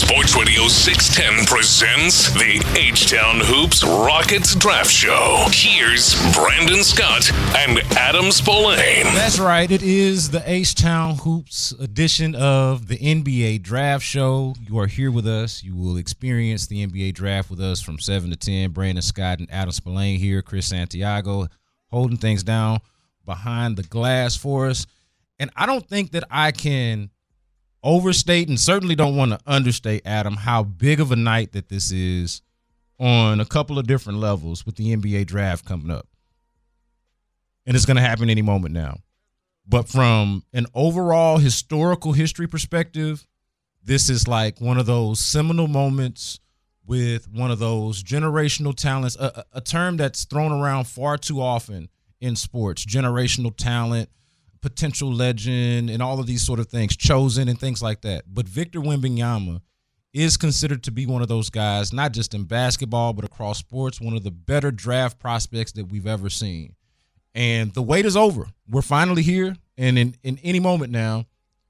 Sports Radio 610 presents the H Town Hoops Rockets Draft Show. Here's Brandon Scott and Adam Spolane. That's right. It is the H Town Hoops edition of the NBA Draft Show. You are here with us. You will experience the NBA Draft with us from 7 to 10. Brandon Scott and Adam Spolane here. Chris Santiago holding things down behind the glass for us. And I don't think that I can overstate and certainly don't want to understate Adam how big of a night that this is on a couple of different levels with the NBA draft coming up. And it's going to happen any moment now. But from an overall historical history perspective, this is like one of those seminal moments with one of those generational talents, a, a term that's thrown around far too often in sports generational talent potential legend and all of these sort of things, chosen and things like that. But Victor Wembanyama is considered to be one of those guys, not just in basketball, but across sports, one of the better draft prospects that we've ever seen. And the wait is over. We're finally here. And in, in any moment now,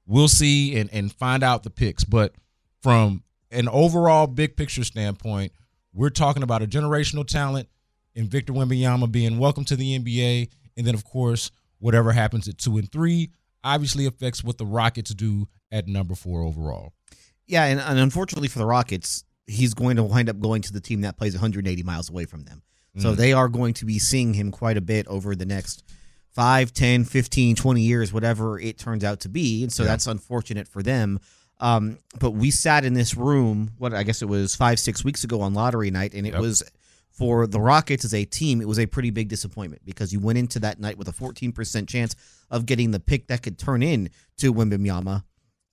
we'll see and, and find out the picks. But from an overall big picture standpoint, we're talking about a generational talent in Victor Wembanyama being welcome to the NBA. And then, of course, whatever happens at two and three obviously affects what the Rockets do at number four overall. Yeah, and, and unfortunately for the Rockets, he's going to wind up going to the team that plays 180 miles away from them. So mm. they are going to be seeing him quite a bit over the next 5, 10, 15, 20 years, whatever it turns out to be. And so yeah. that's unfortunate for them. Um, but we sat in this room, what I guess it was five, six weeks ago on lottery night, and it yep. was for the Rockets as a team, it was a pretty big disappointment because you went into that night with a 14% chance of getting the pick that could turn in to Wembanyama.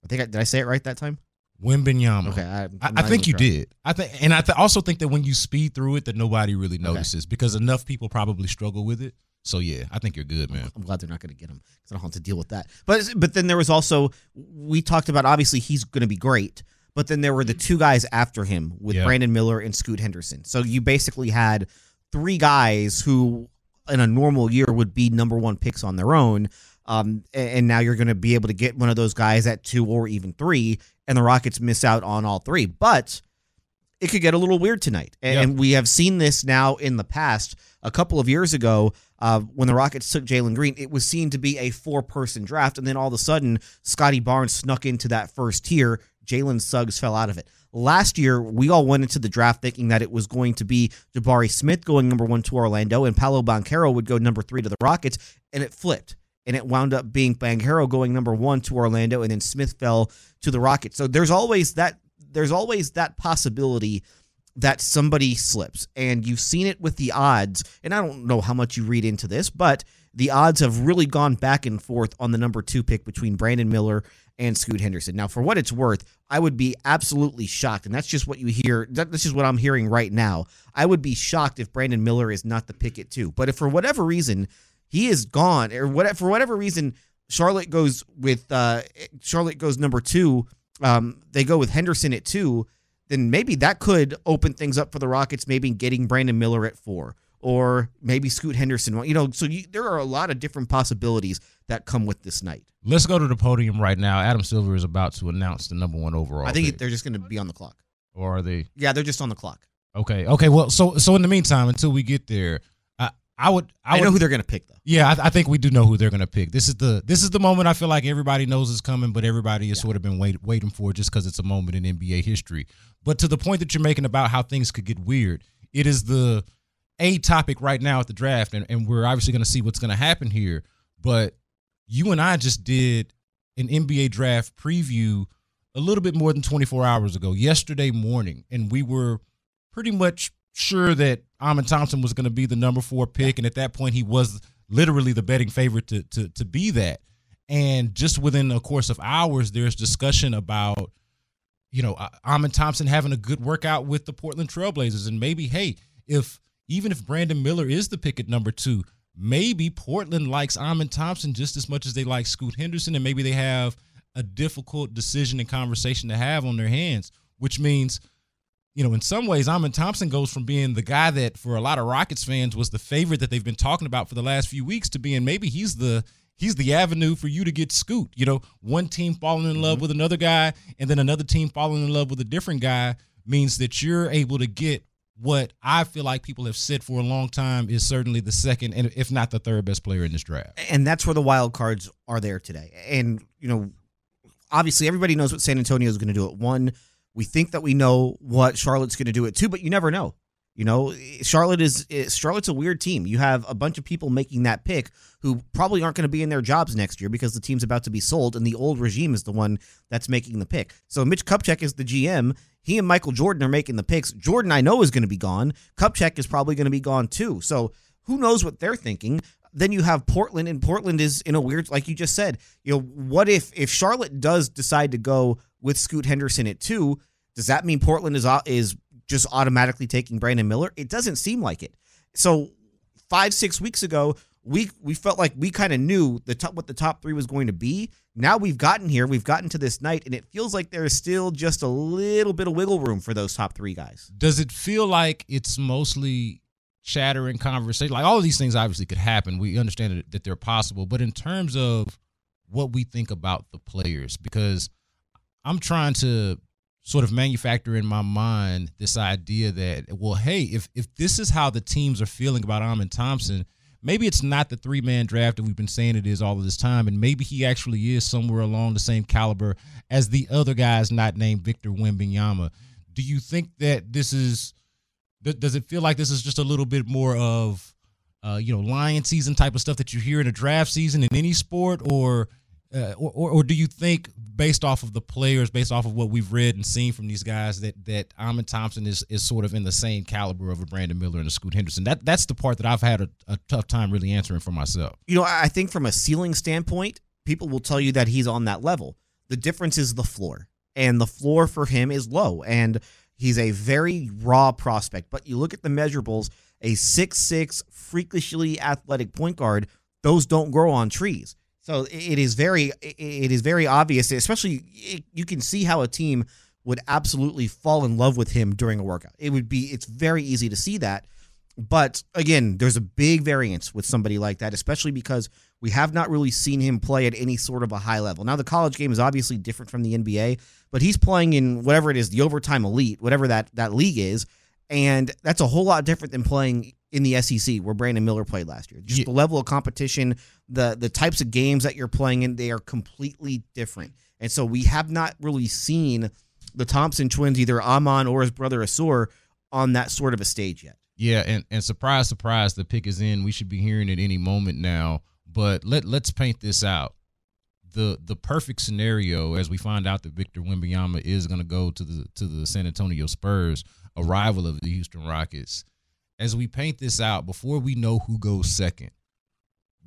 I think I, did I say it right that time? Wembanyama. Okay, I, I, think you sure. did. I think, and I th- also think that when you speed through it, that nobody really notices okay. because enough people probably struggle with it. So yeah, I think you're good, man. I'm glad they're not going to get him because I don't have to deal with that. But but then there was also we talked about obviously he's going to be great, but then there were the two guys after him with yeah. Brandon Miller and Scoot Henderson. So you basically had three guys who in a normal year would be number one picks on their own. Um, and now you're going to be able to get one of those guys at two or even three, and the Rockets miss out on all three. But it could get a little weird tonight. And, we have seen this now in the past. A couple of years ago, uh, when the Rockets took Jalen Green, it was seen to be a four person draft. And then all of a sudden, Scottie Barnes snuck into that first tier, Jalen Suggs fell out of it. Last year, we all went into the draft thinking that it was going to be Jabari Smith going number one to Orlando and Paolo Banchero would go number three to the Rockets, and it flipped. And it wound up being Banchero going number one to Orlando, and then Smith fell to the Rockets. So there's always that there's always that possibility that somebody slips. And you've seen it with the odds. And I don't know how much you read into this, but the odds have really gone back and forth on the number two pick between Brandon Miller and Scoot Henderson. Now, for what it's worth, I would be absolutely shocked, and that's just what you hear. This is what I'm hearing right now. I would be shocked if Brandon Miller is not the pick at two. But if for whatever reason he is gone, or what for whatever reason Charlotte goes with uh, Charlotte goes number two, um, they go with Henderson at two, then maybe that could open things up for the Rockets. Maybe getting Brandon Miller at four or maybe Scoot Henderson. You know, so you, there are a lot of different possibilities that come with this night. Let's go to the podium right now. Adam Silver is about to announce the number one overall. I think pick. they're just going to be on the clock. Or are they? Yeah, they're just on the clock. Okay. Okay. Well, so so in the meantime, until we get there, I I would I, I would, know who they're going to pick though. Yeah, I, I, think we do know who they're going to pick. This is the this is the moment I feel like everybody knows is coming, but everybody has yeah. sort of been wait, waiting for just because it's a moment in NBA history. But to the point that you're making about how things could get weird, it is the a topic right now at the draft, and, and we're obviously going to see what's going to happen here. But you and I just did an NBA draft preview a little bit more than 24 hours ago, yesterday morning, and we were pretty much sure that Amen Thompson was going to be the number four pick, and at that point, he was literally the betting favorite to to to be that. And just within a course of hours, there's discussion about, you know, Amen Thompson having a good workout with the Portland Trailblazers, and maybe, hey, if even if Brandon Miller is the pick at number two, maybe Portland likes Amen Thompson just as much as they like Scoot Henderson, and maybe they have a difficult decision and conversation to have on their hands, which means, you know, in some ways, Amen Thompson goes from being the guy that for a lot of Rockets fans was the favorite that they've been talking about for the last few weeks to being maybe he's the he's the avenue for you to get Scoot. You know, one team falling in love mm-hmm. with another guy and then another team falling in love with a different guy means that you're able to get what I feel like people have said for a long time is certainly the second and if not the third best player in this draft. And that's where the wild cards are there today. And you know, obviously everybody knows what San Antonio is going to do at one. We think that we know what Charlotte's going to do at two, but you never know. You know, Charlotte is eh, Charlotte's a weird team. You have a bunch of people making that pick who probably aren't going to be in their jobs next year because the team's about to be sold, and the old regime is the one that's making the pick. So Mitch Kupchak is the GM. He and Michael Jordan are making the picks. Jordan, I know, is going to be gone. Kupchak is probably going to be gone too. So who knows what they're thinking? Then you have Portland, and Portland is in a weird, like you just said. You know, what if if Charlotte does decide to go with Scoot Henderson at two? Does that mean Portland is uh, is just automatically taking Brandon Miller? It doesn't seem like it. So five, six weeks ago, we we felt like we kind of knew the top what the top three was going to be. Now we've gotten here, we've gotten to this night, and it feels like there is still just a little bit of wiggle room for those top three guys. Does it feel like it's mostly chatter and conversation? Like all these things obviously could happen. We understand that they're possible, but in terms of what we think about the players, because I'm trying to sort of manufacture in my mind this idea that well hey if if this is how the teams are feeling about Amen Thompson maybe it's not the three man draft that we've been saying it is all of this time and maybe he actually is somewhere along the same caliber as the other guys not named Victor Wembanyama. Do you think that this is does it feel like this is just a little bit more of uh, you know lion season type of stuff that you hear in a draft season in any sport or uh, or, or do you think based off of the players, based off of what we've read and seen from these guys, that that Amen Thompson is is sort of in the same caliber of a Brandon Miller and a Scoot Henderson? That that's the part that I've had a, a tough time really answering for myself. You know, I think from a ceiling standpoint, people will tell you that he's on that level. The difference is the floor, and the floor for him is low, and he's a very raw prospect. But you look at the measurables, a six six freakishly athletic point guard, those don't grow on trees. So it is very it is very obvious, especially you can see how a team would absolutely fall in love with him during a workout. It would be it's very easy to see that. But again, there's a big variance with somebody like that, especially because we have not really seen him play at any sort of a high level. Now, the college game is obviously different from the NBA, but he's playing in whatever it is, the overtime elite, whatever that, that league is. And that's a whole lot different than playing in the SEC where Brandon Miller played last year. Just yeah. the level of competition, the the types of games that you're playing in, they are completely different. And so we have not really seen the Thompson twins, either Amen or his brother Ausar, on that sort of a stage yet. Yeah, and, and surprise, surprise, the pick is in. We should be hearing it any moment now. But let let's paint this out. The the perfect scenario as we find out that Victor Wembanyama is going to go to the to the San Antonio Spurs, a rival of the Houston Rockets as we paint this out, before we know who goes second,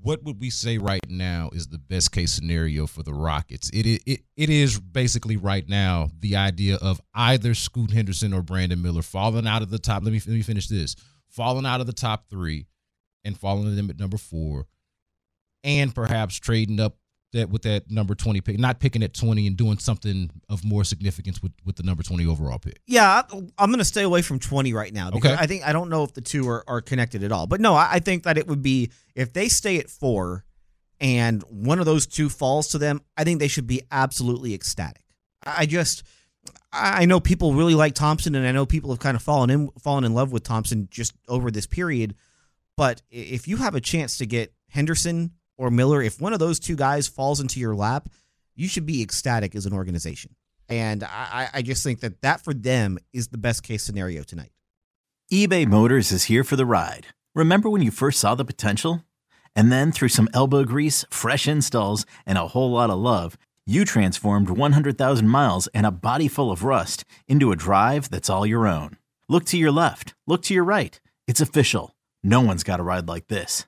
what would we say right now is the best case scenario for the Rockets? It, it it is basically right now the idea of either Scoot Henderson or Brandon Miller falling out of the top. Let me let me finish this. Falling out of the top three and falling to them at number four, and perhaps trading up that with that number 20 pick, not picking at 20 and doing something of more significance with, with the number 20 overall pick. Yeah, I'm going to stay away from 20 right now because okay. I think I don't know if the two are, are connected at all. But no, I, I think that it would be if they stay at four and one of those two falls to them, I think they should be absolutely ecstatic. I just I know people really like Thompson and I know people have kind of fallen in fallen in love with Thompson just over this period. But if you have a chance to get Henderson or Miller, if one of those two guys falls into your lap, you should be ecstatic as an organization. And I, I just think that that for them is the best case scenario tonight. eBay Motors is here for the ride. Remember when you first saw the potential? And then through some elbow grease, fresh installs, and a whole lot of love, you transformed 100,000 miles and a body full of rust into a drive that's all your own. Look to your left, look to your right. It's official. No one's got a ride like this.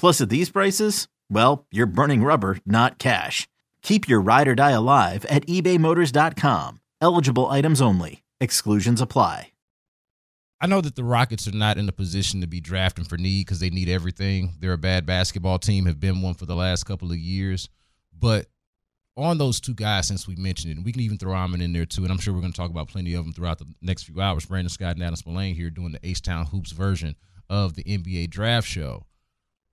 Plus, at these prices, well, you're burning rubber, not cash. Keep your ride or die alive at ebaymotors.com. Eligible items only. Exclusions apply. I know that the Rockets are not in a position to be drafting for need because they need everything. They're a bad basketball team, have been one for the last couple of years. But on those two guys, since we mentioned it, and we can even throw Amen in there too, and I'm sure we're going to talk about plenty of them throughout the next few hours. Brandon Scott and Adam Spolane here doing the H Town Hoops version of the NBA draft show.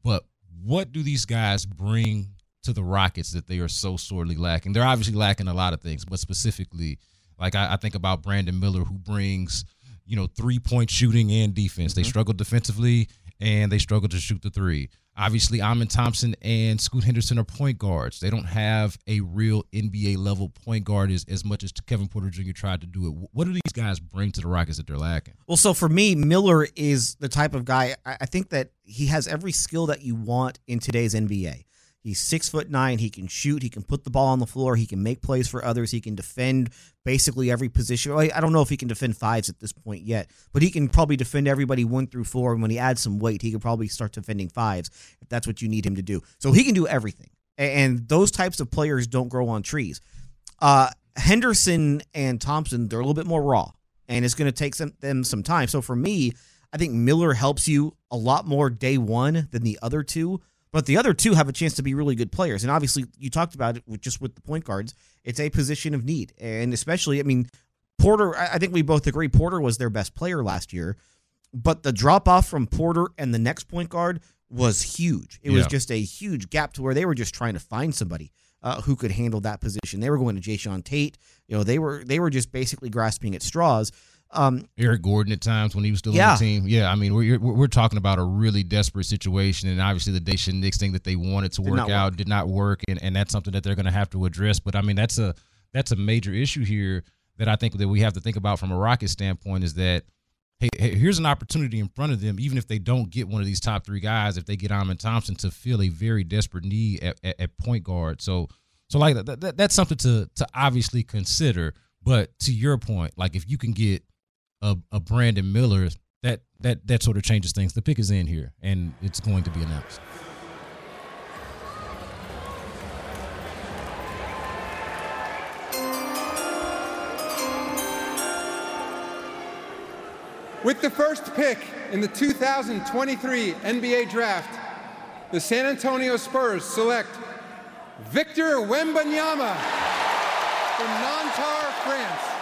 But what do these guys bring to the Rockets that they are so sorely lacking? They're obviously lacking a lot of things, but specifically, like I, I think about Brandon Miller, who brings – you know, three point shooting and defense. They mm-hmm. struggle defensively and they struggle to shoot the three. Obviously, Amen Thompson and Scoot Henderson are point guards. They don't have a real NBA level point guard as, as much as Kevin Porter Jr. tried to do it. What do these guys bring to the Rockets that they're lacking? Well, so for me, Miller is the type of guy, I think that he has every skill that you want in today's NBA. He's six foot nine. He can shoot. He can put the ball on the floor. He can make plays for others. He can defend basically every position. I don't know if he can defend fives at this point yet, but he can probably defend everybody one through four. And when he adds some weight, he could probably start defending fives if that's what you need him to do. So he can do everything. And those types of players don't grow on trees. Uh, Henderson and Thompson, they're a little bit more raw, and it's going to take some, them some time. So for me, I think Miller helps you a lot more day one than the other two but the other two have a chance to be really good players. And obviously, you talked about it with just with the point guards. It's a position of need, and especially, I mean, Porter. I think we both agree Porter was their best player last year, but the drop off from Porter and the next point guard was huge. It yeah. was just a huge gap to where they were just trying to find somebody uh, who could handle that position. They were going to Jae'Sean Tate. You know, they were they were just basically grasping at straws. Um, Eric Gordon at times when he was still yeah. on the team. Yeah, I mean, we're, we're talking about a really desperate situation, and obviously the Nix thing that they wanted to work out work. did not work, and, and that's something that they're going to have to address. But I mean, that's a that's a major issue here that I think that we have to think about from a Rocket standpoint is that hey, hey, here's an opportunity in front of them, even if they don't get one of these top three guys, if they get Amen Thompson to fill a very desperate need at, at, at point guard. So so like that, that, that's something to to obviously consider. But to your point, like if you can get a, a Brandon Miller, that that that sort of changes things. The pick is in here, and it's going to be announced. With the first pick in the 2023 NBA Draft, the San Antonio Spurs select Victor Wembanyama from Nanterre, France.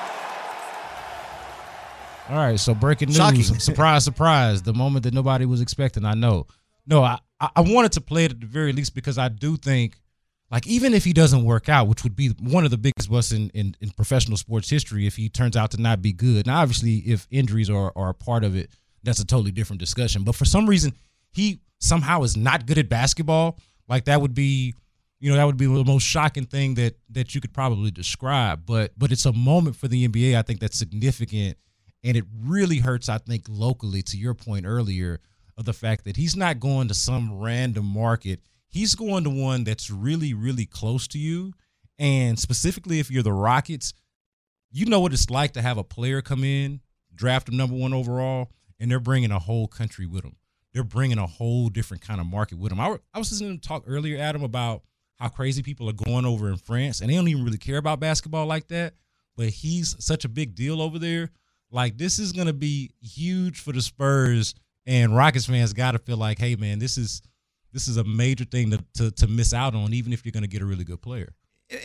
All right, so breaking news. Shocking. surprise, surprise. The moment that nobody was expecting. I know. No, I, I wanted to play it at the very least because I do think, like, even if he doesn't work out, which would be one of the biggest busts in, in, in professional sports history if he turns out to not be good. Now, obviously, if injuries are, are a part of it, that's a totally different discussion. But for some reason, he somehow is not good at basketball. Like, that would be you know that would be the most shocking thing that that you could probably describe but but it's a moment for the NBA I think that's significant and it really hurts, I think, locally, to your point earlier, of the fact that he's not going to some random market. He's going to one that's really, really close to you. And specifically, if you're the Rockets, you know what it's like to have a player come in, draft him number one overall, and they're bringing a whole country with them. They're bringing a whole different kind of market with them. I, I was listening to talk earlier, Adam, about how crazy people are going over in France, and they don't even really care about basketball like that. But he's such a big deal over there like this is going to be huge for the Spurs and Rockets fans got to feel like, hey man, this is this is a major thing to, to, to miss out on, even if you're going to get a really good player.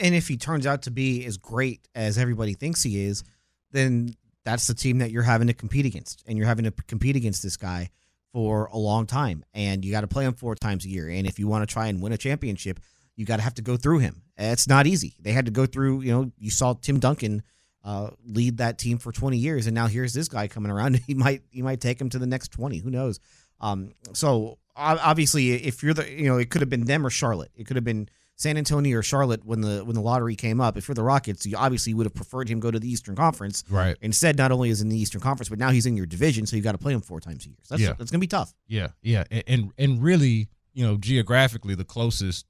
And if he turns out to be as great as everybody thinks he is, then that's the team that you're having to compete against, and you're having to compete against this guy for a long time, and you got to play him four times a year. And if you want to try and win a championship, you got to have to go through him. It's not easy. They had to go through. You know, you saw Tim Duncan uh, lead that team for 20 years, and now here's this guy coming around. He might he might take him to the next 20. Who knows? Um, so obviously, if you're the you know, it could have been them or Charlotte. It could have been San Antonio or Charlotte when the when the lottery came up. If you're the Rockets, you obviously would have preferred him go to the Eastern Conference. Right. Instead, not only is in the Eastern Conference, but now he's in your division, so you got to play him four times a year. So that's yeah. that's gonna be tough. Yeah, yeah, and, and and really, you know, geographically, the closest,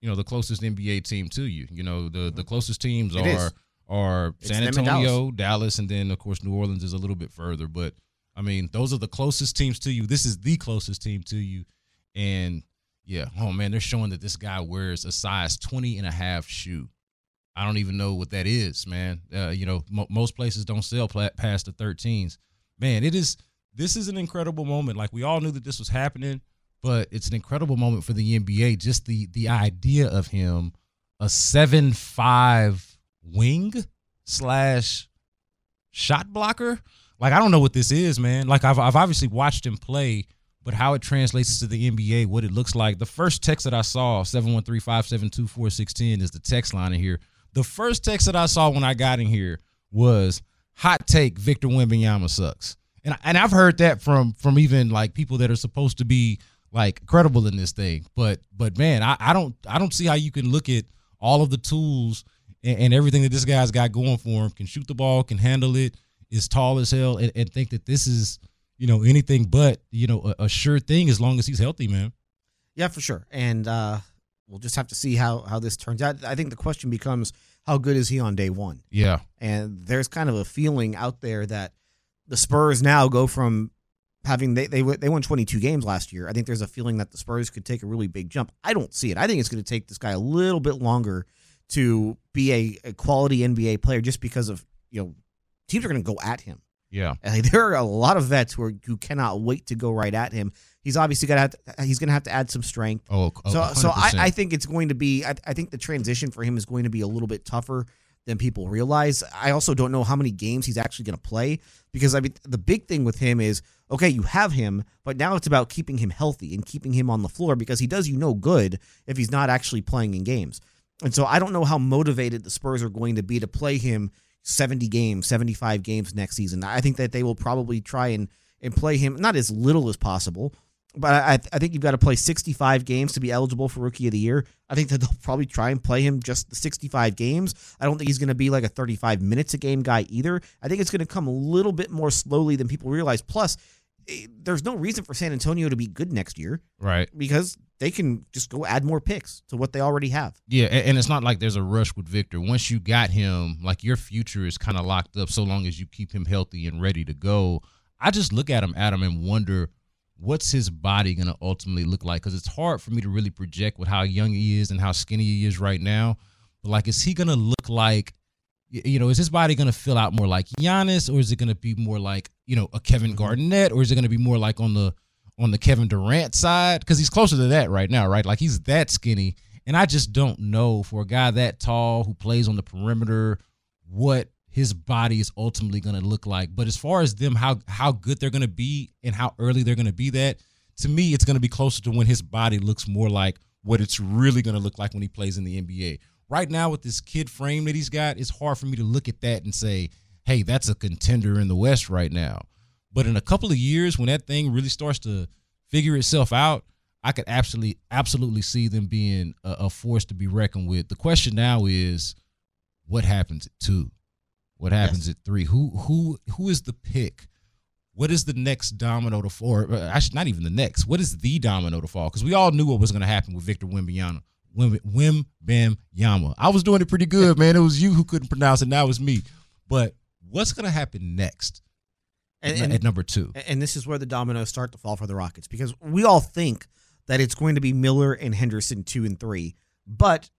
you know, the closest NBA team to you. You know, the the closest teams it are is. Are San Antonio, Dallas. And then of course New Orleans is a little bit further. But I mean, those are the closest teams to you. This is the closest team to you, and yeah. Oh man, they're showing that this guy wears a size 20 and a half shoe. I don't even know what that is, man. Uh, you know, most places don't sell past the 13s. Man, it is. This is an incredible moment. Like we all knew that this was happening, but it's an incredible moment for the NBA. Just the the idea of him, a seven five wing slash shot blocker. Like I don't know what this is, man. Like I've I've obviously watched him play but how it translates to the NBA, what it looks like. The first text that I saw, 713-572-4610 is the text line in here. The first text that I saw when I got in here was hot take Victor Wembanyama sucks. And and I've heard that from from even like people that are supposed to be like credible in this thing. But but man, I, I don't I don't see how you can look at all of the tools and, and everything that this guy's got going for him, can shoot the ball, can handle it, is tall as hell, and, and think that this is you know, anything but, you know, a, a sure thing as long as he's healthy, man. Yeah, for sure. And uh, we'll just have to see how how this turns out. I think the question becomes how good is he on day one? Yeah. And there's kind of a feeling out there that the Spurs now go from having they they they won 22 games last year. I think there's a feeling that the Spurs could take a really big jump. I don't see it. I think it's going to take this guy a little bit longer to be a, a quality NBA player just because of, you know, teams are going to go at him. Yeah, and there are a lot of vets who are, who cannot wait to go right at him. He's obviously have to, he's gonna have to add some strength. Oh, oh so 100%. so I, I think it's going to be I, I think the transition for him is going to be a little bit tougher than people realize. I also don't know how many games he's actually going to play because I mean the big thing with him is okay, you have him, but now it's about keeping him healthy and keeping him on the floor because he does you no good if he's not actually playing in games. And so I don't know how motivated the Spurs are going to be to play him 70 games, 75 games next season. I think that they will probably try and, and play him not as little as possible, but I, I think you've got to play 65 games to be eligible for Rookie of the Year. I think that they'll probably try and play him just the 65 games. I don't think he's going to be like a 35 minutes a game guy either. I think it's going to come a little bit more slowly than people realize. Plus, Eh, there's no reason for San Antonio to be good next year. Right. Because they can just go add more picks to what they already have. Yeah, and it's not like there's a rush with Victor. Once you got him, like your future is kind of locked up so long as you keep him healthy and ready to go. I just look at him, Adam, and wonder what's his body going to ultimately look like because it's hard for me to really project with how young he is and how skinny he is right now. But like, is he going to look like, you know, is his body going to fill out more like Giannis or is it going to be more like, you know, a Kevin mm-hmm. Garnett or is it going to be more like on the on the Kevin Durant side because he's closer to that right now, right? Like he's that skinny, and I just don't know for a guy that tall who plays on the perimeter what his body is ultimately going to look like. But as far as them, how how good they're going to be and how early they're going to be, that to me, it's going to be closer to when his body looks more like what it's really going to look like when he plays in the NBA. Right now, with this kid frame that he's got, it's hard for me to look at that and say, "Hey, that's a contender in the West right now." But in a couple of years, when that thing really starts to figure itself out, I could absolutely absolutely see them being a, a force to be reckoned with. The question now is, what happens at two? What happens yes. at three? Who who who is the pick? What is the next domino to fall? Uh, actually, not even the next. What is the domino to fall? Because we all knew what was going to happen with Victor Wembanyama. Wim, Wim Bam Yama. I was doing it pretty good, man. It was you who couldn't pronounce it. Now it's me. But what's going to happen next? and, and, at number two. And this is where the dominoes start to fall for the Rockets because we all think that it's going to be Miller and Henderson two and three, but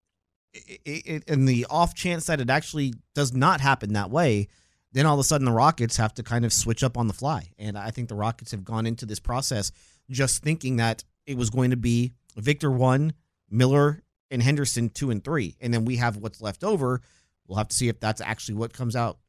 in the off chance that it actually does not happen that way, then all of a sudden the Rockets have to kind of switch up on the fly. And I think the Rockets have gone into this process just thinking that it was going to be Victor one, Miller and Henderson two and three, and then we have what's left over. We'll have to see if that's actually what comes out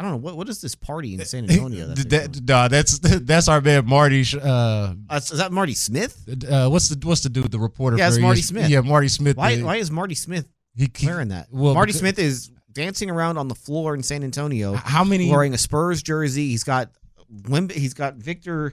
I don't know what what is this party in San Antonio. That's that, nah, that's that's our man Marty. Uh, uh, is that Marty Smith? Uh, what's the what's the dude? The reporter? Yeah, it's Marty Smith. Yeah, Marty Smith. Why the, why is Marty Smith he, wearing that? Well, Marty Smith is dancing around on the floor in San Antonio. How many wearing a Spurs jersey? He's got he's got Victor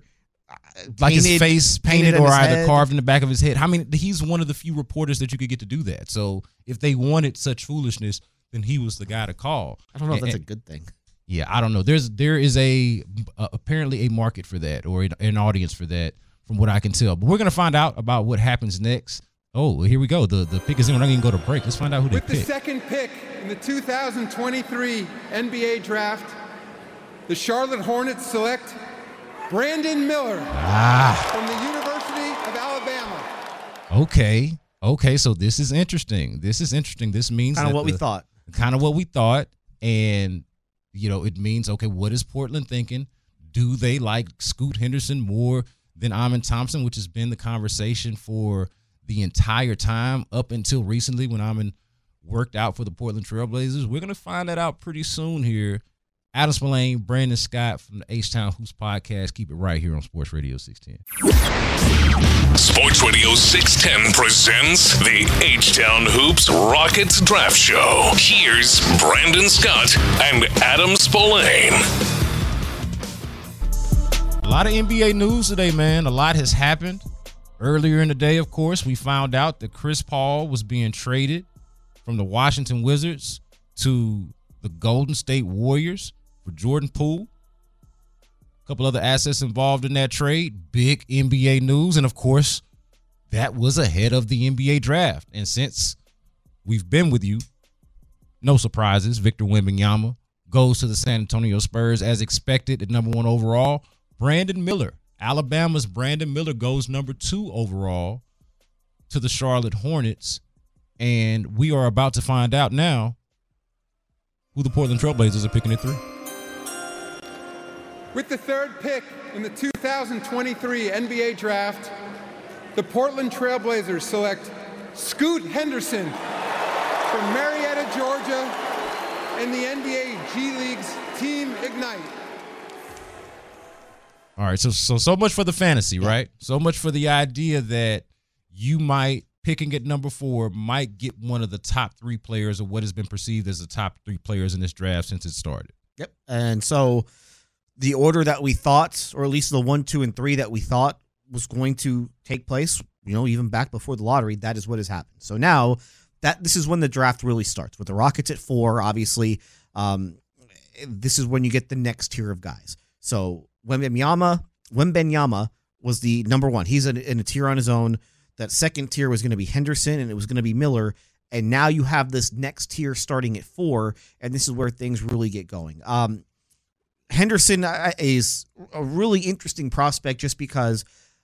uh, like his face painted, painted or either head. carved in the back of his head. I mean, he's one of the few reporters that you could get to do that. So if they wanted such foolishness, then he was the guy to call. I don't know and, if that's a good thing. Yeah, I don't know. There's there is a uh, apparently a market for that or an audience for that, from what I can tell. But we're gonna find out about what happens next. Oh, here we go. The the pick is in. We're not even go to break. Let's find out who With they pick. With the second pick in the 2023 NBA Draft, the Charlotte Hornets select Brandon Miller ah. from the University of Alabama. Okay. Okay, so this is interesting. This is interesting. This means kind of what the, we thought. Kind of what we thought, and you know, it means okay, what is Portland thinking? Do they like Scoot Henderson more than Amen Thompson, which has been the conversation for the entire time up until recently when Amen worked out for the Portland Trailblazers? We're gonna find that out pretty soon here. Adam Spolane, Brandon Scott from the H Town Hoops podcast. Keep it right here on Sports Radio 610. Sports Radio 610 presents the H Town Hoops Rockets Draft Show. Here's Brandon Scott and Adam Spolane. A lot of NBA news today, man. A lot has happened. Earlier in the day, of course, we found out that Chris Paul was being traded from the Washington Wizards to the Golden State Warriors for Jordan Poole. A couple other assets involved in that trade. Big NBA news. And of course, that was ahead of the NBA draft. And since we've been with you, no surprises. Victor Wembanyama goes to the San Antonio Spurs as expected at number one overall. Brandon Miller, Alabama's Brandon Miller goes number two overall to the Charlotte Hornets. And we are about to find out now who the Portland Trailblazers are picking at three. With the third pick in the 2023 NBA Draft, the Portland Trailblazers select Scoot Henderson from Marietta, Georgia, and the NBA G League's Team Ignite. All right, so so so much for the fantasy, right? So much for the idea that you might picking at number four might get one of the top three players or what has been perceived as the top three players in this draft since it started. Yep, and so the order that we thought, or at least the one, two, and three that we thought was going to take place, you know, even back before the lottery, that is what has happened. So now that this is when the draft really starts with the Rockets at four. Obviously, um, this is when you get the next tier of guys. So Wembanyama, Wembanyama was the number one. He's in, in a tier on his own. That second tier was going to be Henderson, and it was going to be Miller. And now you have this next tier starting at four, and this is where things really get going. Um, Henderson is a really interesting prospect just because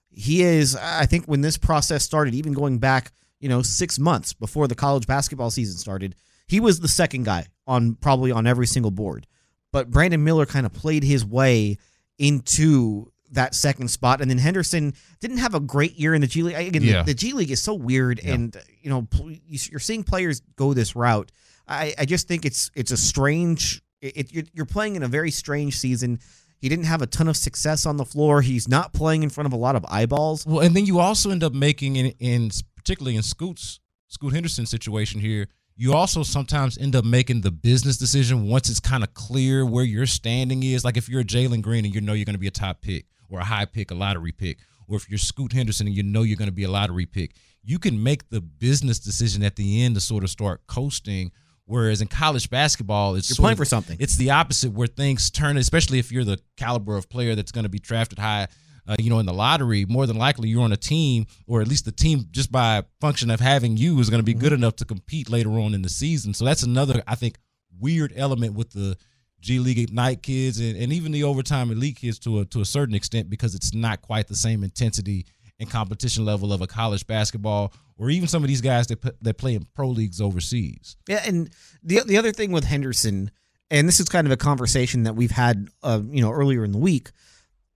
he is, I think, when this process started, even going back, you know, six months before the college basketball season started, he was the second guy on probably on every single board. But Brandon Miller kind of played his way into that second spot, and then Henderson didn't have a great year in the G League. Again, yeah. the, the, G League is so weird, yeah. and you know, you're seeing players go this route. I, I just think it's it's a strange it, it, you're playing in a very strange season. He didn't have a ton of success on the floor. He's not playing in front of a lot of eyeballs. Well, and then you also end up making in, in particularly in Scoot's Scoot Henderson situation here, you also sometimes end up making the business decision once it's kind of clear where your standing is. Like if you're a Jalen Green and you know you're going to be a top pick or a high pick, a lottery pick, or if you're Scoot Henderson and you know you're going to be a lottery pick, you can make the business decision at the end to sort of start coasting Whereas in college basketball, it's you're playing of, for something. It's the opposite, where things turn, especially if you're the caliber of player that's going to be drafted high. Uh, you know, in the lottery, more than likely you're on a team, or at least the team, just by function of having you, is going to be good mm-hmm. enough to compete later on in the season. So that's another, I think, weird element with the G League Ignite kids and, and even the overtime elite kids to a to a certain extent because it's not quite the same intensity and competition level of a college basketball or even some of these guys that that play in pro leagues overseas. Yeah, and the the other thing with Henderson, and this is kind of a conversation that we've had, uh, you know, earlier in the week.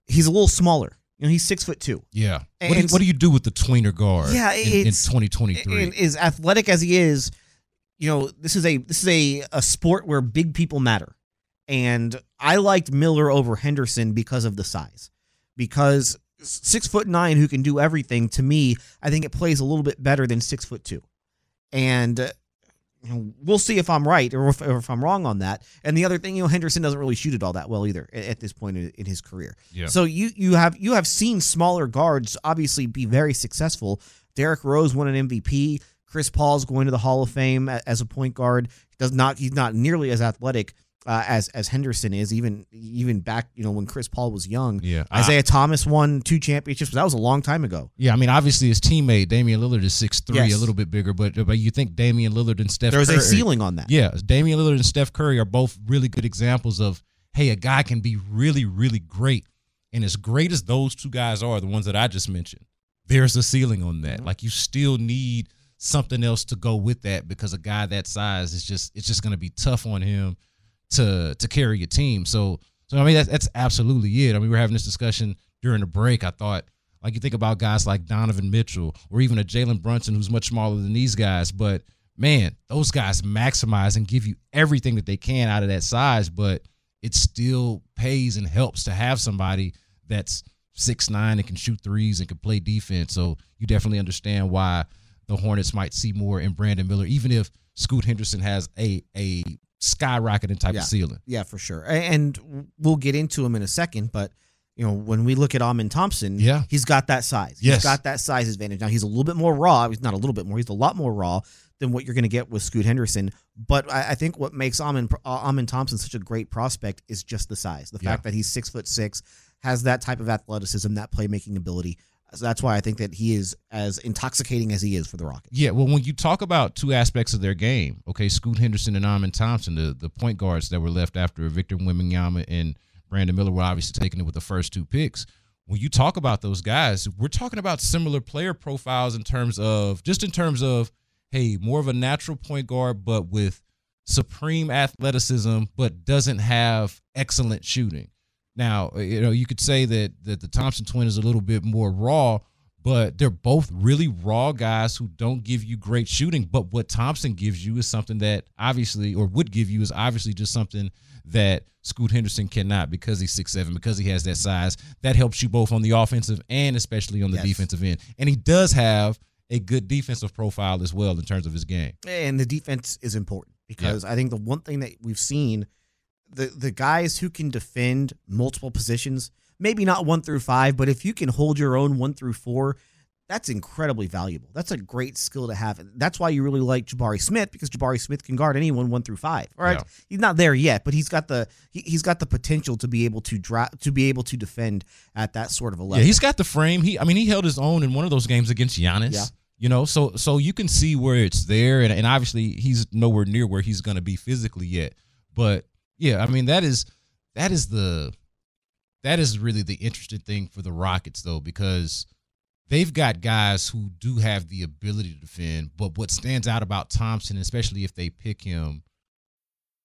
He's a little smaller. You know, he's six foot two. Yeah. What do, you, what do, you, do with the tweener guard? Yeah, in, in 2023. As athletic as he is, you know, this is a this is a a sport where big people matter. And I liked Miller over Henderson because of the size. Because six foot nine who can do everything, to me, I think it plays a little bit better than six foot two. And uh, you know, we'll see if I'm right or if, or if, I'm wrong on that. And the other thing, you know, Henderson doesn't really shoot it all that well either at, at this point in, in, his career. Yeah. So you you have you have seen smaller guards obviously be very successful. Derrick Rose won an MVP. Chris Paul's going to the Hall of Fame as a point guard. Does not he's not nearly as athletic uh, as as Henderson is. Even even back you know when Chris Paul was young. Yeah, Isaiah I, Thomas won two championships, but that was a long time ago. Yeah, I mean obviously his teammate Damian Lillard is six three, yes. a little bit bigger, but but you think Damian Lillard and Steph there's Curry, a ceiling on that. Yeah, Damian Lillard and Steph Curry are both really good examples of hey a guy can be really really great, and as great as those two guys are, the ones that I just mentioned, there's a ceiling on that. Mm-hmm. Like you still need something else to go with that because a guy that size is just it's just going to be tough on him to to carry your team. So so I mean that's that's absolutely it. I mean we were having this discussion during the break. I thought like you think about guys like Donovan Mitchell or even a Jalen Brunson who's much smaller than these guys, but man, those guys maximize and give you everything that they can out of that size, but it still pays and helps to have somebody that's six nine and can shoot threes and can play defense. So you definitely understand why the Hornets might see more in Brandon Miller, even if Scoot Henderson has a a skyrocketing type yeah. of ceiling. Yeah, for sure. And we'll get into him in a second, but you know, when we look at Amen Thompson, yeah. he's got that size. Yes. He's got that size advantage. Now he's a little bit more raw. He's not a little bit more. He's a lot more raw than what you're going to get with Scoot Henderson. But I, I think what makes Amen, uh, Amen Thompson such a great prospect is just the size. The yeah. fact that he's six foot six, has that type of athleticism, that playmaking ability. So that's why I think that he is as intoxicating as he is for the Rockets. Yeah, well, when you talk about two aspects of their game, okay, Scoot Henderson and Amen Thompson, the, the point guards that were left after Victor Wembanyama and Brandon Miller were obviously taking it with the first two picks. When you talk about those guys, we're talking about similar player profiles in terms of just in terms of, hey, more of a natural point guard, but with supreme athleticism, but doesn't have excellent shooting. Now, uh, you know, you could say that that the Thompson twin is a little bit more raw, but they're both really raw guys who don't give you great shooting. But what Thompson gives you is something that obviously, or would give you, is obviously just something that Scoot Henderson cannot because he's six seven, because he has that size. That helps you both on the offensive and especially on the yes. defensive end. And he does have a good defensive profile as well in terms of his game. And the defense is important because I think the one thing that we've seen the the guys who can defend multiple positions, maybe not one through five, but if you can hold your own one through four, that's incredibly valuable. That's a great skill to have. That's why you really like Jabari Smith because Jabari Smith can guard anyone one through five. All right, yeah. he's not there yet, but he's got the he, has got the potential to be able to dra- to be able to defend at that sort of a level. Yeah, he's got the frame. He, I mean, he held his own in one of those games against Giannis. Yeah. You know, so so you can see where it's there, and, and obviously he's nowhere near where he's going to be physically yet. But yeah, I mean that is that is the that is really the interesting thing for the Rockets though because they've got guys who do have the ability to defend, but what stands out about Thompson, especially if they pick him,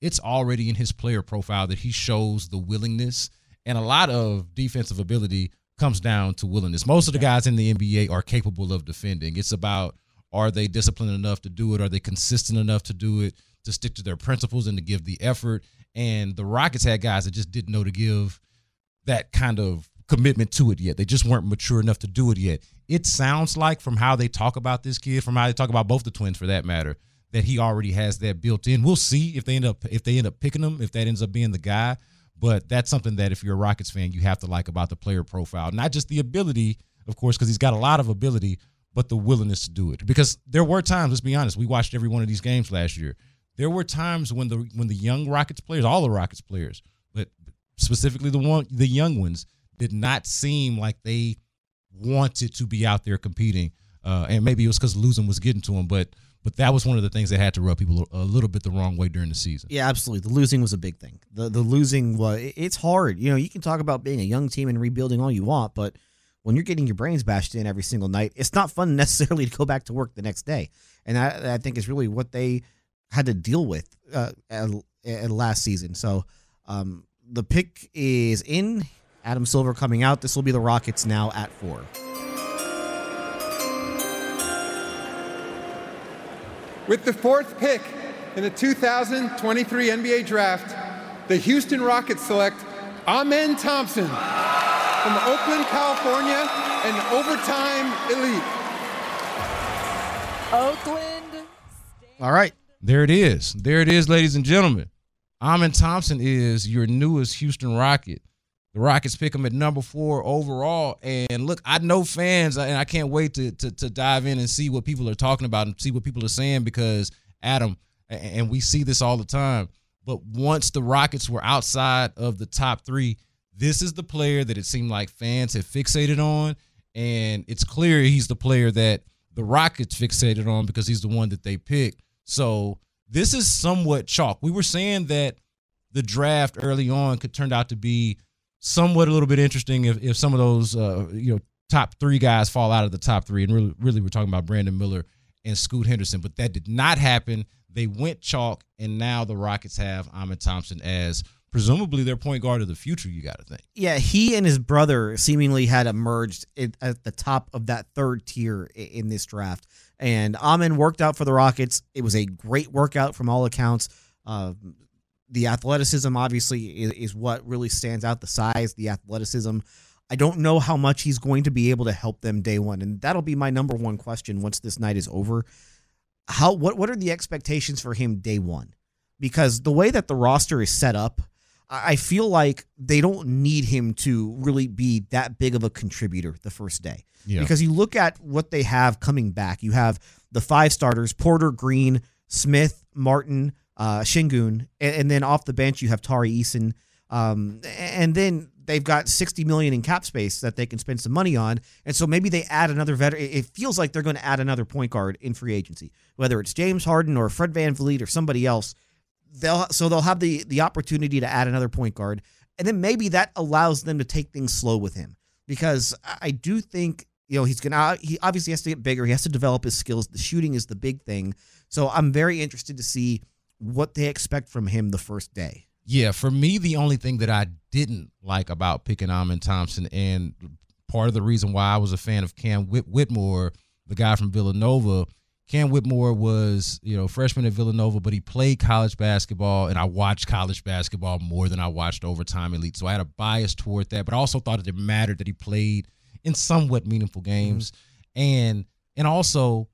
it's already in his player profile that he shows the willingness and a lot of defensive ability comes down to willingness. Most of the guys in the NBA are capable of defending. It's about are they disciplined enough to do it? Are they consistent enough to do it, to stick to their principles and to give the effort? And the Rockets had guys that just didn't know to give that kind of commitment to it yet. They just weren't mature enough to do it yet. It sounds like from how they talk about this kid, from how they talk about both the twins for that matter, that he already has that built in. We'll see if they end up if they end up picking him, if that ends up being the guy. But that's something that if you're a Rockets fan, you have to like about the player profile, not just the ability, of course, because he's got a lot of ability, but the willingness to do it. Because there were times, let's be honest, we watched every one of these games last year. There were times when the when the young Rockets players, all the Rockets players, but specifically the one the young ones, did not seem like they wanted to be out there competing. Uh, and maybe it was because losing was getting to them, but But that was one of the things that had to rub people a little bit the wrong way during the season. Yeah, absolutely. The losing was a big thing. The the losing was it's hard. You know, you can talk about being a young team and rebuilding all you want, but when you're getting your brains bashed in every single night, it's not fun necessarily to go back to work the next day. And I, I think is really what they had to deal with uh, at, at last season. So um, the pick is in. Adam Silver coming out. This will be the Rockets now at four. With the fourth pick in the 2023 NBA Draft, the Houston Rockets select Amen Thompson from Oakland, California, an overtime elite. Oakland. All right. There it is. There it is, ladies and gentlemen. Amen Thompson is your newest Houston Rocket. The Rockets pick him at number four overall. And look, I know fans, and I can't wait to, to, to dive in and see what people are talking about and see what people are saying because Adam, and we see this all the time. But once the Rockets were outside of the top three, this is the player that it seemed like fans had fixated on. And it's clear he's the player that the Rockets fixated on because he's the one that they picked. So this is somewhat chalk. We were saying that the draft early on could turn out to be somewhat a little bit interesting if, if some of those uh, you know top three guys fall out of the top three, and really, really we're talking about Brandon Miller and Scoot Henderson, but that did not happen. They went chalk, and now the Rockets have Amen Thompson as presumably their point guard of the future. You got to think. Yeah, he and his brother seemingly had emerged at the top of that third tier in this draft, and Amen worked out for the Rockets. It was a great workout from all accounts. Uh, the athleticism obviously is, is what really stands out the size the athleticism. I don't know how much he's going to be able to help them day one and that'll be my number one question once this night is over. How what what are the expectations for him day one? Because the way that the roster is set up i feel like they don't need him to really be that big of a contributor the first day. Yeah. because you look at what they have coming back. You have the five starters porter green smith martin uh, Sengun, and, and, then off the bench you have Tari Eason, um, and then they've got 60 million in cap space that they can spend some money on, and so maybe they add another veteran. It feels like they're going to add another point guard in free agency, whether it's James Harden or Fred Van VanVleet or somebody else. They'll so they'll have the the opportunity to add another point guard, and then maybe that allows them to take things slow with him because I do think you know he's gonna he obviously has to get bigger. He has to develop his skills. The shooting is the big thing. So I'm very interested to see what they expect from him the first day. Yeah, for me, the only thing that I didn't like about picking Amen Thompson, and part of the reason why I was a fan of Cam Whit- Whitmore, the guy from Villanova, Cam Whitmore was, you know, freshman at Villanova, but he played college basketball, and I watched college basketball more than I watched overtime elite. So I had a bias toward that, but I also thought it mattered that he played in somewhat meaningful games, mm-hmm. and and also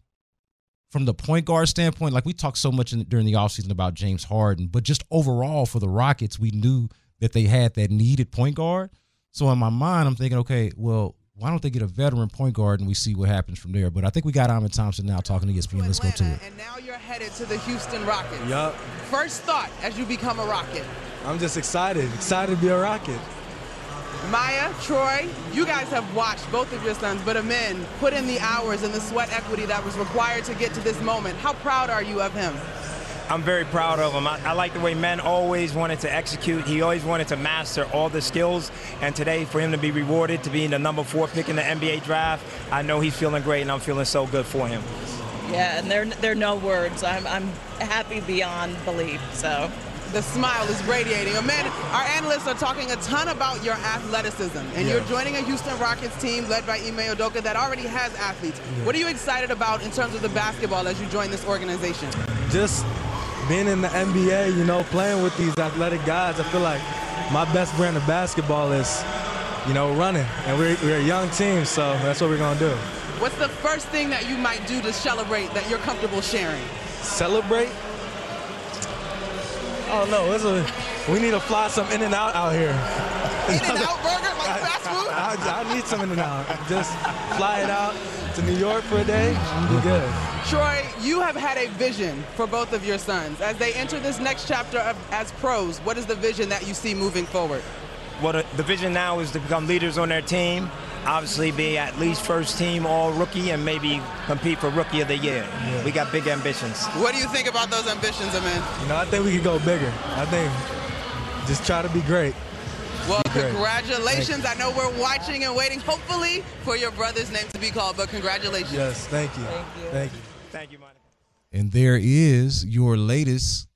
from the point guard standpoint, like we talked so much in, during the offseason about James Harden, but just overall for the Rockets, we knew that they had that needed point guard. So in my mind, I'm thinking, okay, well, why don't they get a veteran point guard and we see what happens from there? But I think we got Amen Thompson now talking to ESPN. Let's go to it. And now you're headed to the Houston Rockets. Yup. First thought as you become a Rocket. I'm just excited, excited to be a Rocket. Maya, Troy, you guys have watched both of your sons, but Amen put in the hours and the sweat equity that was required to get to this moment. How proud are you of him? I'm very proud of him. I, I, like the way men always wanted to execute. He always wanted to master all the skills. And today, for him to be rewarded to being the number four pick in the NBA draft, I know he's feeling great, and I'm feeling so good for him. Yeah, and there, there are no words. I'm, I'm happy beyond belief. So the smile is radiating. Amen, our analysts are talking a ton about your athleticism, and yeah. you're joining a Houston Rockets team led by Ime Udoka that already has athletes. Yeah. What are you excited about in terms of the basketball as you join this organization? Just being in the NBA, you know, playing with these athletic guys, I feel like my best brand of basketball is, you know, running. And we're, we're a young team, so that's what we're going to do. What's the first thing that you might do to celebrate that you're comfortable sharing? Celebrate? Oh no, a, we need to fly some In and Out out here. In and Out burger, like fast food. I, I, need some In and Out. Just fly it out to New York for a day and be good. Troy, you have had a vision for both of your sons as they enter this next chapter of, as pros. What is the vision that you see moving forward? Well, the, the vision now is to become leaders on their team obviously be at least first team all rookie and maybe compete for rookie of the year. We got big ambitions. What do you think about those ambitions, man? You know, I think we could go bigger. I think just try to be great. Well, Be great. congratulations. I know we're watching and waiting, hopefully, for your brother's name to be called, but congratulations. Yes, thank you. Thank you. Thank you, Monica. And there is your latest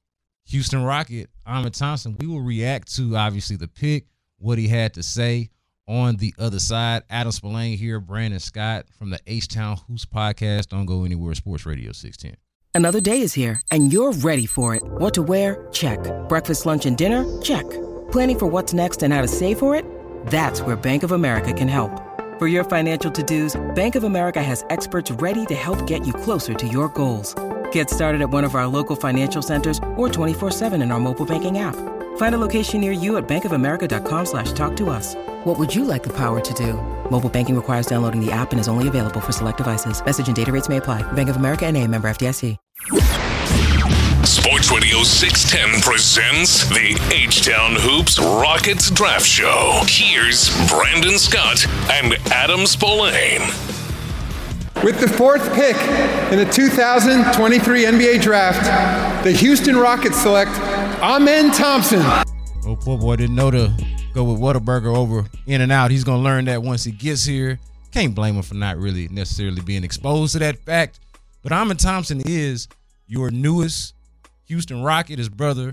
Houston Rocket, Amen Thompson. We will react to obviously the pick, what he had to say on the other side. Adam Spolane here, Brandon Scott from the H Town Hoops podcast. Don't go anywhere. Sports Radio 610. Another day is here, and you're ready for it. What to wear? Check. Breakfast, lunch, and dinner? Check. Planning for what's next and how to save for it? That's where Bank of America can help. For your financial to dos, Bank of America has experts ready to help get you closer to your goals. Get started at one of our local financial centers or 24-7 in our mobile banking app. Find a location near you at bankofamerica.com slash talk to us. What would you like the power to do? Mobile banking requires downloading the app and is only available for select devices. Message and data rates may apply. Bank of America and a member FDIC. Sports Radio 610 presents the H Town Hoops Rockets Draft Show. Here's Brandon Scott and Adam Spolane. With the fourth pick in the 2023 NBA Draft, the Houston Rockets select Amen Thompson. Oh, poor boy didn't know to go with Whataburger over In and Out. He's going to learn that once he gets here. Can't blame him for not really necessarily being exposed to that fact. But Amen Thompson is your newest Houston Rocket. His brother,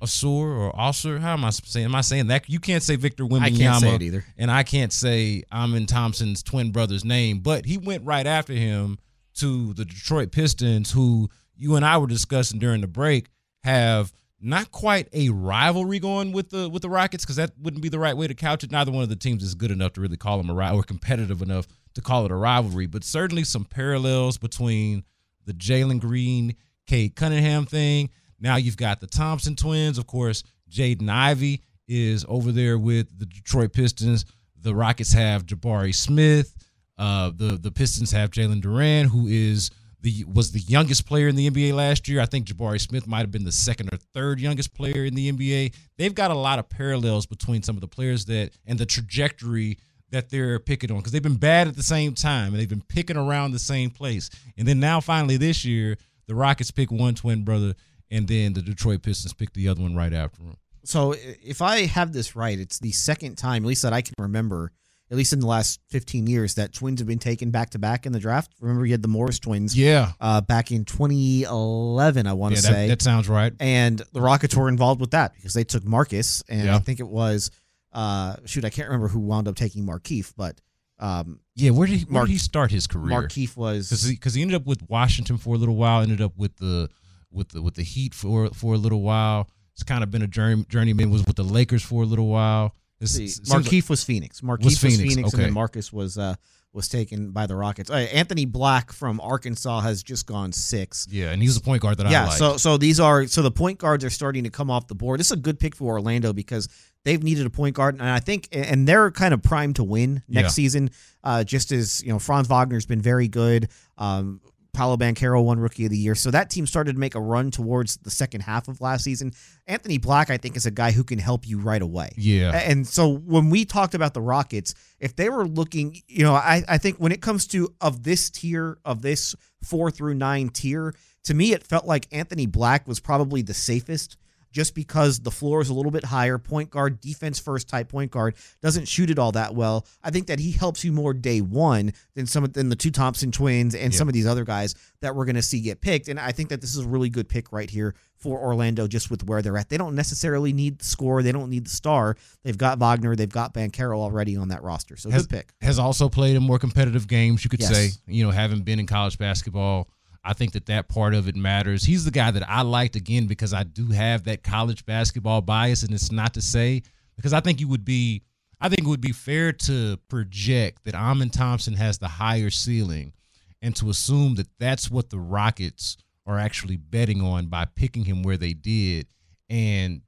Asur or Osur. How am I saying? Am I saying that? You can't say Victor Wembanyama. I can't say it either. And I can't say Amen Thompson's twin brother's name. But he went right after him to the Detroit Pistons, who you and I were discussing during the break, have not quite a rivalry going with the with the Rockets because that wouldn't be the right way to couch it. Neither one of the teams is good enough to really call them a rival or competitive enough to call it a rivalry, but certainly some parallels between the Jalen Green, Cade Cunningham thing. Now you've got the Thompson twins, of course. Jaden Ivey is over there with the Detroit Pistons. The Rockets have Jabari Smith. Uh, the the Pistons have Jalen Duran, who is the was the youngest player in the NBA last year. I think Jabari Smith might have been the second or third youngest player in the NBA. They've got a lot of parallels between some of the players that and the trajectory that they're picking on because they've been bad at the same time and they've been picking around the same place. And then now finally this year, the Rockets pick one twin brother and then the Detroit Pistons pick the other one right after him. So if I have this right, it's the second time, at least that I can remember, at least in the last 15 years, that twins have been taken back to back in the draft. Remember, you had the Morris twins, Yeah. uh, back in 2011, I want to that, say, that sounds right. and the Rockets were involved with that because they took Marcus, and Yeah. I think it was, uh, shoot, I can't remember who wound up taking Markieff, but um, Yeah, where did he, where Mark- did he start his career? Markieff was because he, he ended up with Washington for a little while, ended up with the with the with the Heat for for a little while. It's kind of been a journey, journeyman. Was with the Lakers for a little while. It's, See, like- was Phoenix. Markieff Was was Phoenix, Phoenix, okay. and then Marcus was uh, was taken by the Rockets. Uh, Anthony Black from Arkansas has just gone six. yeah, and he's a point guard that yeah, I like. so so these are so the point guards are starting to come off the board. This is a good pick for Orlando because they've needed a point guard, and I think and they're kind of primed to win next Yeah. season. Uh, just as you know, Franz Wagner's been very good. Um, Paolo Banchero won Rookie of the Year, so that team started to make a run towards the second half of last season. Anthony Black, I think, is a guy who can help you right away. Yeah. and so when we talked about the Rockets, if they were looking, you know, I, I think when it comes to of this tier of this four through nine tier, to me it felt like Anthony Black was probably the safest just because the floor is a little bit higher. Point guard, defense first type point guard doesn't shoot it all that well. I think that he helps you more day one than some than the two Thompson twins and some of these other guys that we're going to see get picked. And I think that this is a really good pick right here for Orlando, just with where they're at. They don't necessarily need the score. They don't need the star. They've got Wagner. They've got Banchero already on that roster. So has, good pick. has also played in more competitive games. You could Yes. say, you know, having been in college basketball, I think that that part of it matters. He's the guy that I liked again because I do have that college basketball bias, and it's not to say because I think you would be, I think it would be fair to project that Amen Thompson has the higher ceiling, and to assume that that's what the Rockets are actually betting on by picking him where they did, and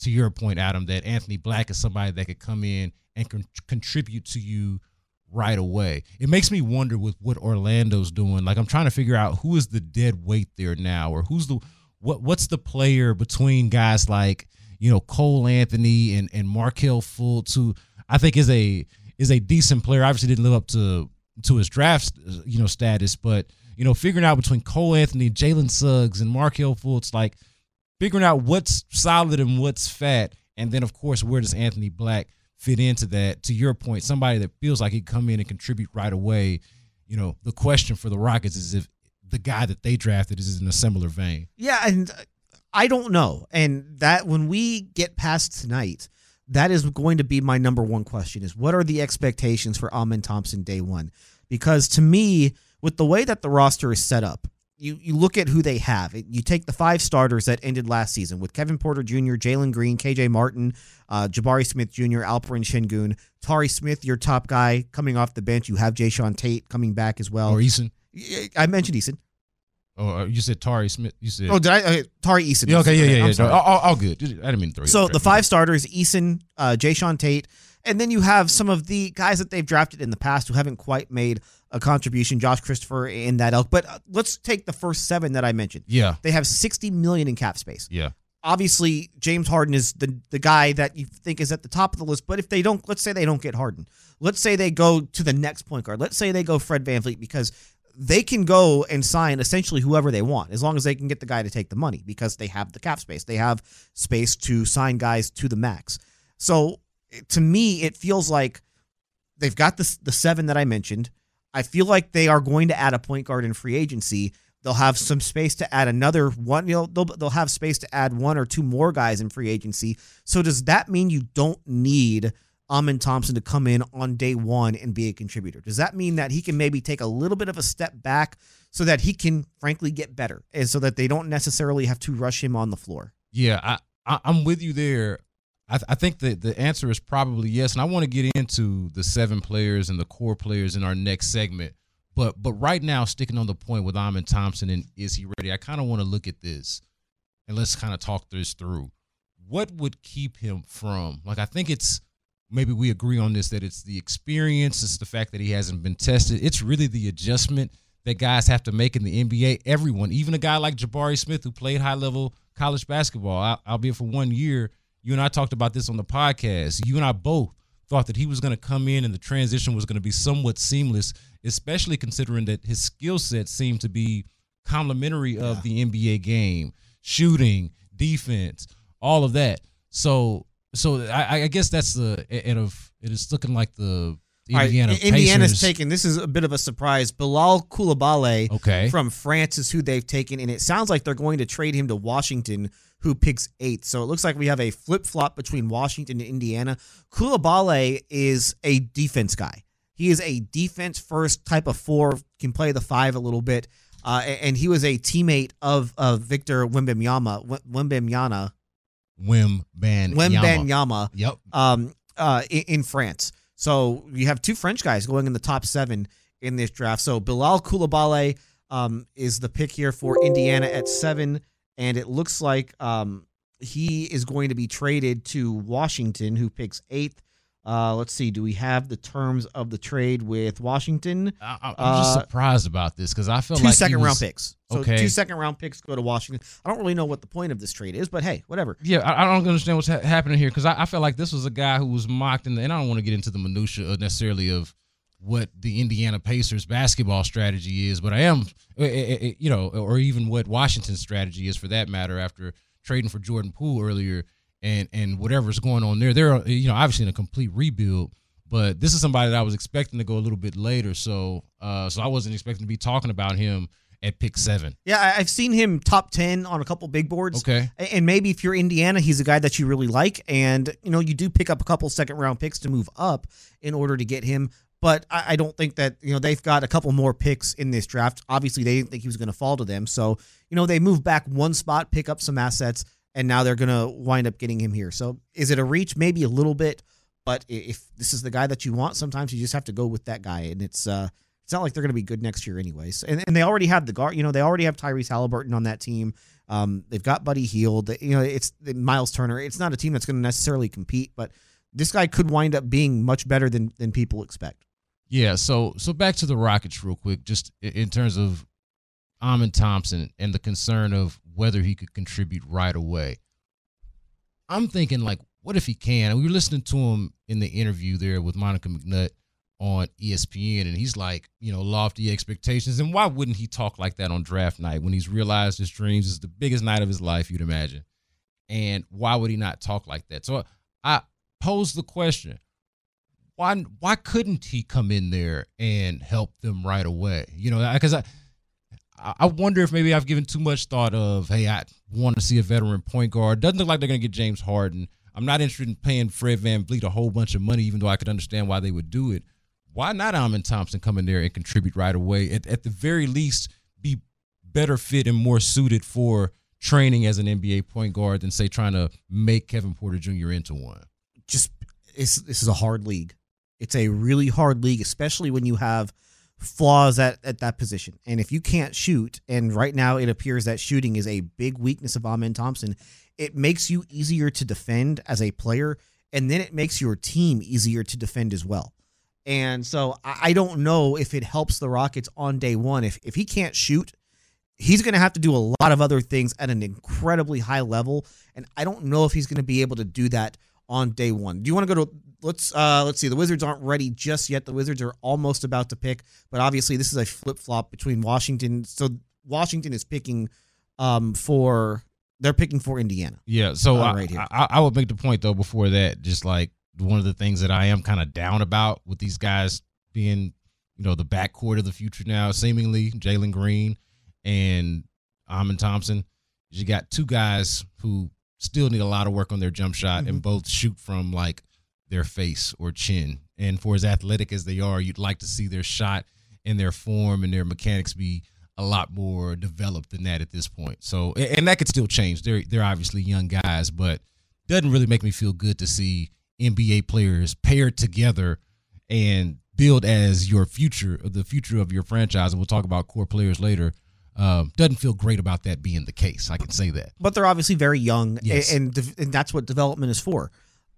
to your point, Adam, that Anthony Black is somebody that could come in and con- contribute to you right away. It makes me wonder with what Orlando's doing. Like I'm trying to figure out who is the dead weight there now, or who's the what what's the player between guys like you know Cole Anthony and and Markelle Fultz, who I think is a is a decent player. Obviously, didn't live up to to his draft, you know, status, but you know, figuring out between Cole Anthony, Jalen Suggs, and Markelle Fultz, like figuring out what's solid and what's fat, and then of course, where does Anthony Black fit into that? To your point, somebody that feels like he'd come in and contribute right away. You know, the question for the Rockets is if the guy that they drafted is in a similar vein. Yeah, and uh, I don't know. And that when we get past tonight, that is going to be my number one question is what are the expectations for Amen Thompson day one? Because to me, with the way that the roster is set up, you, you look at who they have. You take the five starters that ended last season with Kevin Porter Jr., Jalen Green, KJ Martin, uh, Jabari Smith Jr., Alperen Sengun, Tari Smith, your top guy coming off the bench. You have Jae'Sean Tate coming back as well. Or Eason. I mentioned Eason. Oh, uh, you said Tari Smith. You said. Oh, did I? Uh, Tari Eason. Yeah, okay, yeah, yeah, yeah. No, all, all, good. I didn't mean to throw So the five starters: Eason, uh, Jae'Sean Tate, and then you have some of the guys that they've drafted in the past who haven't quite made a contribution. Josh Christopher in that elk. But uh, let's take the first seven that I mentioned. Yeah, they have sixty million in cap space. Yeah. Obviously, James Harden is the the guy that you think is at the top of the list. But if they don't, let's say they don't get Harden. Let's say they go to the next point guard. Let's say they go Fred VanVleet because they can go and sign essentially whoever they want as long as they can get the guy to take the money because they have the cap space. They have space to sign guys to the max. So to me, it feels like they've got the, the seven that I mentioned. I feel like they are going to add a point guard in free agency. They'll have some space to add another one. You know, they'll, they'll have space to add one or two more guys in free agency. So does that mean you don't need – Amen Thompson to come in on day one and be a contributor? Does that mean that he can maybe take a little bit of a step back so that he can frankly get better and so that they don't necessarily have to rush him on the floor? Yeah, I, I am with you there. I, th- I think that the answer is probably yes, and I want to get into the seven players and the core players in our next segment. But but right now, sticking on the point with Amen Thompson and is he ready? I kind of want to look at this and let's kind of talk this through. What would keep him from like? I think it's maybe we agree on this that it's the experience, it's the fact that he hasn't been tested. It's really the adjustment that guys have to make in the NBA. Everyone, even a guy like Jabari Smith who played high level college basketball, I, albeit for one year. You and I talked about this on the podcast. You and I both thought that he was going to come in and the transition was going to be somewhat seamless, especially considering that his skill set seemed to be complementary of the NBA game, shooting, defense, all of that. So so I, I guess that's the and of it is looking like the Indiana right, Indiana's taken. This is a bit of a surprise. Bilal Coulibaly okay. from France is who they've taken, and it sounds like they're going to trade him to Washington, who picks eighth. So it looks like we have a flip flop between Washington and Indiana. Coulibaly is a defense guy. He is a defense first type of four, can play the five a little bit, uh, and he was a teammate of of Victor Wembanyama. Wembanyama Wim Ban Wembanyama. Yep. Um, uh, in, in, France. So you have two French guys going in the top seven in this draft. So Bilal Coulibaly um, is the pick here for Indiana at seven, and it looks like um, he is going to be traded to Washington, who picks eighth. Uh, let's see. Do we have the terms of the trade with Washington? I, am just uh, surprised about this because I feel two like second was, round picks. So okay. two second round picks go to Washington. I don't really know what the point of this trade is, but hey, whatever. Yeah, I, I don't understand what's ha- happening here because I, I feel like this was a guy who was mocked, in the, and I don't want to get into the minutia necessarily of what the Indiana Pacers basketball strategy is, but I am, eh, eh, eh, you know, or even what Washington's strategy is for that matter after trading for Jordan Poole earlier and and whatever's going on there. They're you know obviously in a complete rebuild, but this is somebody that I was expecting to go a little bit later. So uh, so I wasn't expecting to be talking about him at pick seven. Yeah, I've seen him top ten on a couple big boards. Okay, and maybe if you're Indiana, he's a guy that you really like, and you know you do pick up a couple second round picks to move up in order to get him. But I, don't think that you know they've got a couple more picks in this draft. Obviously, they didn't think he was going to fall to them, so you know they move back one spot, pick up some assets and now they're going to wind up getting him here. So is it a reach? Maybe a little bit, but if this is the guy that you want, sometimes you just have to go with that guy, and it's uh, it's not like they're going to be good next year anyways. And, and they already have the guard, you know, they already have Tyrese Haliburton on that team. Um, they've got Buddy Hield, you know, it's Miles Turner. It's not a team that's going to necessarily compete, but this guy could wind up being much better than than people expect. Yeah. So so back to the Rockets real quick, just in terms of Amen Thompson and the concern of whether he could contribute right away. I'm thinking like what if he can? And we were listening to him in the interview there with Monica McNutt on ESPN, and he's like, you know, lofty expectations. And why wouldn't he talk like that on draft night when he's realized his dreams is the biggest night of his life, you'd imagine? And why would he not talk like that? So I pose the question: Why why couldn't he come in there and help them right away? You know, because I. I wonder if maybe I've given too much thought of, hey, I want to see a veteran point guard. Doesn't look like they're going to get James Harden. I'm not interested in paying Fred VanVleet a whole bunch of money, even though I could understand why they would do it why not Amen Thompson come in there and contribute right away? At, at the very least, be better fit and more suited for training as an NBA point guard than say trying to make Kevin Porter Jr. into one. Just this is a hard league. It's a really hard league, especially when you have flaws at, at that position. And if you can't shoot, and right now it appears that shooting is a big weakness of Amen Thompson, it makes you easier to defend as a player, and then it makes your team easier to defend as well. And so I don't know if it helps the Rockets on day one. If if he can't shoot, he's going to have to do a lot of other things at an incredibly high level, and I don't know if he's going to be able to do that on day one. Do you want to go to let's uh let's see. The Wizards aren't ready just yet. The Wizards are almost about to pick, but obviously this is a flip flop between Washington. So Washington is picking um for they're picking for Indiana. Yeah. So uh, right I, I, I would make the point though before that, just like one of the things that I am kind of down about with these guys being, you know, the backcourt of the future now, seemingly Jalen Green and Amen Thompson. You got two guys who still need a lot of work on their jump shot mm-hmm. and both shoot from like their face or chin. And for as athletic as they are, you'd like to see their shot and their form and their mechanics be a lot more developed than that at this point. So, and that could still change. They're they're obviously young guys, but doesn't really make me feel good to see NBA players paired together and build as your future, the future of your franchise. And we'll talk about core players later. Um, doesn't feel great about that being the case. I can say that. But they're obviously very young, yes. and, and that's what development is for.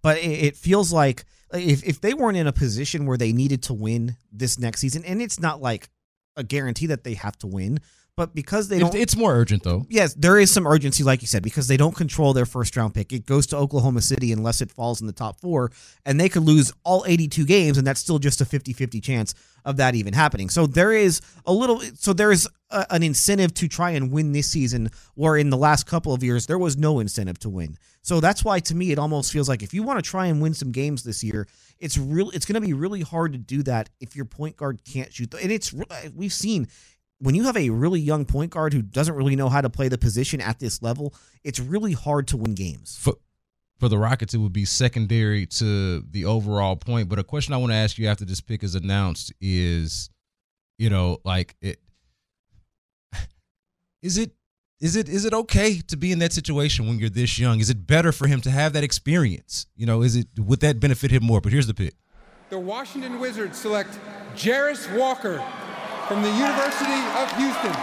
But it feels like if, if they weren't in a position where they needed to win this next season, and it's not like a guarantee that they have to win, but because they don't, it's more urgent though. Yes, there is some urgency, like you said, because they don't control their first round pick. It goes to Oklahoma City unless it falls in the top four, and they could lose all 82 games, and that's still just a 50 50 chance of that even happening. So there is a little, so there is an incentive to try and win this season, where in the last couple of years, there was no incentive to win. So that's why, to me, it almost feels like if you want to try and win some games this year, it's real. It's going to be really hard to do that if your point guard can't shoot. And it's uh, we've seen when you have a really young point guard who doesn't really know how to play the position at this level, it's really hard to win games. For, for the Rockets, it would be secondary to the overall point. But a question I want to ask you after this pick is announced is, you know, like it is it is it is it okay to be in that situation when you're this young? Is it better for him to have that experience? You know, is it would that benefit him more? But here's the pick. The Washington Wizards select Jarace Walker from the University of Houston.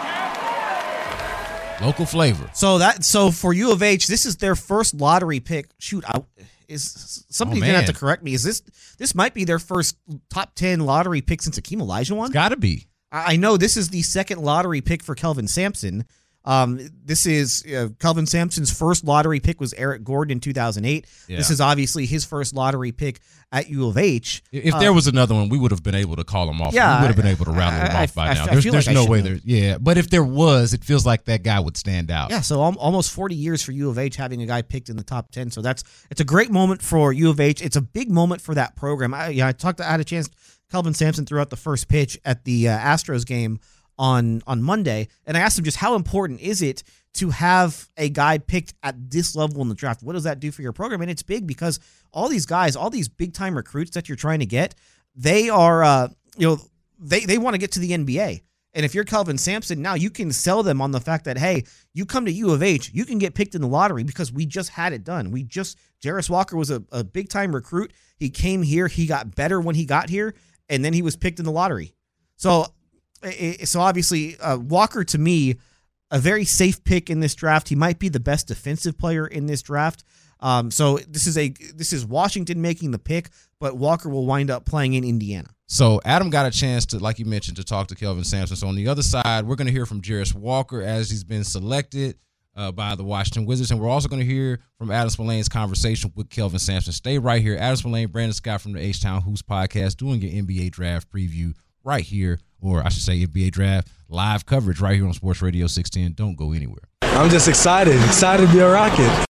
Local flavor. So that so for U of H, this is their first lottery pick. Shoot, I, is somebody's oh, gonna have to correct me. Is this this might be their first top ten lottery pick since Akeem Olajuwon? Got to be. I know this is the second lottery pick for Kelvin Sampson. Um, this is uh, Kelvin Sampson's first lottery pick was Eric Gordon in 2008. Yeah. This is obviously his first lottery pick at U of H. If there was another one, we would have been able to call him off. Yeah, we would have been able to rattle him I, off by I, now. there's, there's like no way there. Yeah, but if there was, it feels like that guy would stand out. Yeah, so almost 40 years for U of H having a guy picked in the top 10. So that's it's a great moment for U of H. It's a big moment for that program. I, yeah, I talked. I had a chance. Kelvin Sampson threw out the first pitch at the uh, Astros game on on Monday, and I asked him just how important is it to have a guy picked at this level in the draft? What does that do for your program? And it's big because all these guys, all these big time recruits that you're trying to get, they are uh, you know they they want to get to the NBA. And if you're Kelvin Sampson, now you can sell them on the fact that, hey, you come to U of H, you can get picked in the lottery because we just had it done. We just, Jarace Walker was a, a big time recruit. He came here, he got better when he got here, and then he was picked in the lottery. So so obviously uh, Walker to me a very safe pick in this draft. He might be the best defensive player in this draft. Um, so this is a this is Washington making the pick, but Walker will wind up playing in Indiana. So Adam got a chance to, like you mentioned, to talk to Kelvin Sampson. So on the other side, we're going to hear from Jarace Walker as he's been selected. Uh, by the Washington Wizards. And we're also going to hear from Adam Spolane's conversation with Kelvin Sampson. Stay right here. Adam Spolane, Brandon Scott from the H Town Hoops podcast doing your NBA draft preview right here, or I should say NBA draft live coverage right here on Sports Radio 610. Don't go anywhere. I'm just excited, excited to be a Rocket.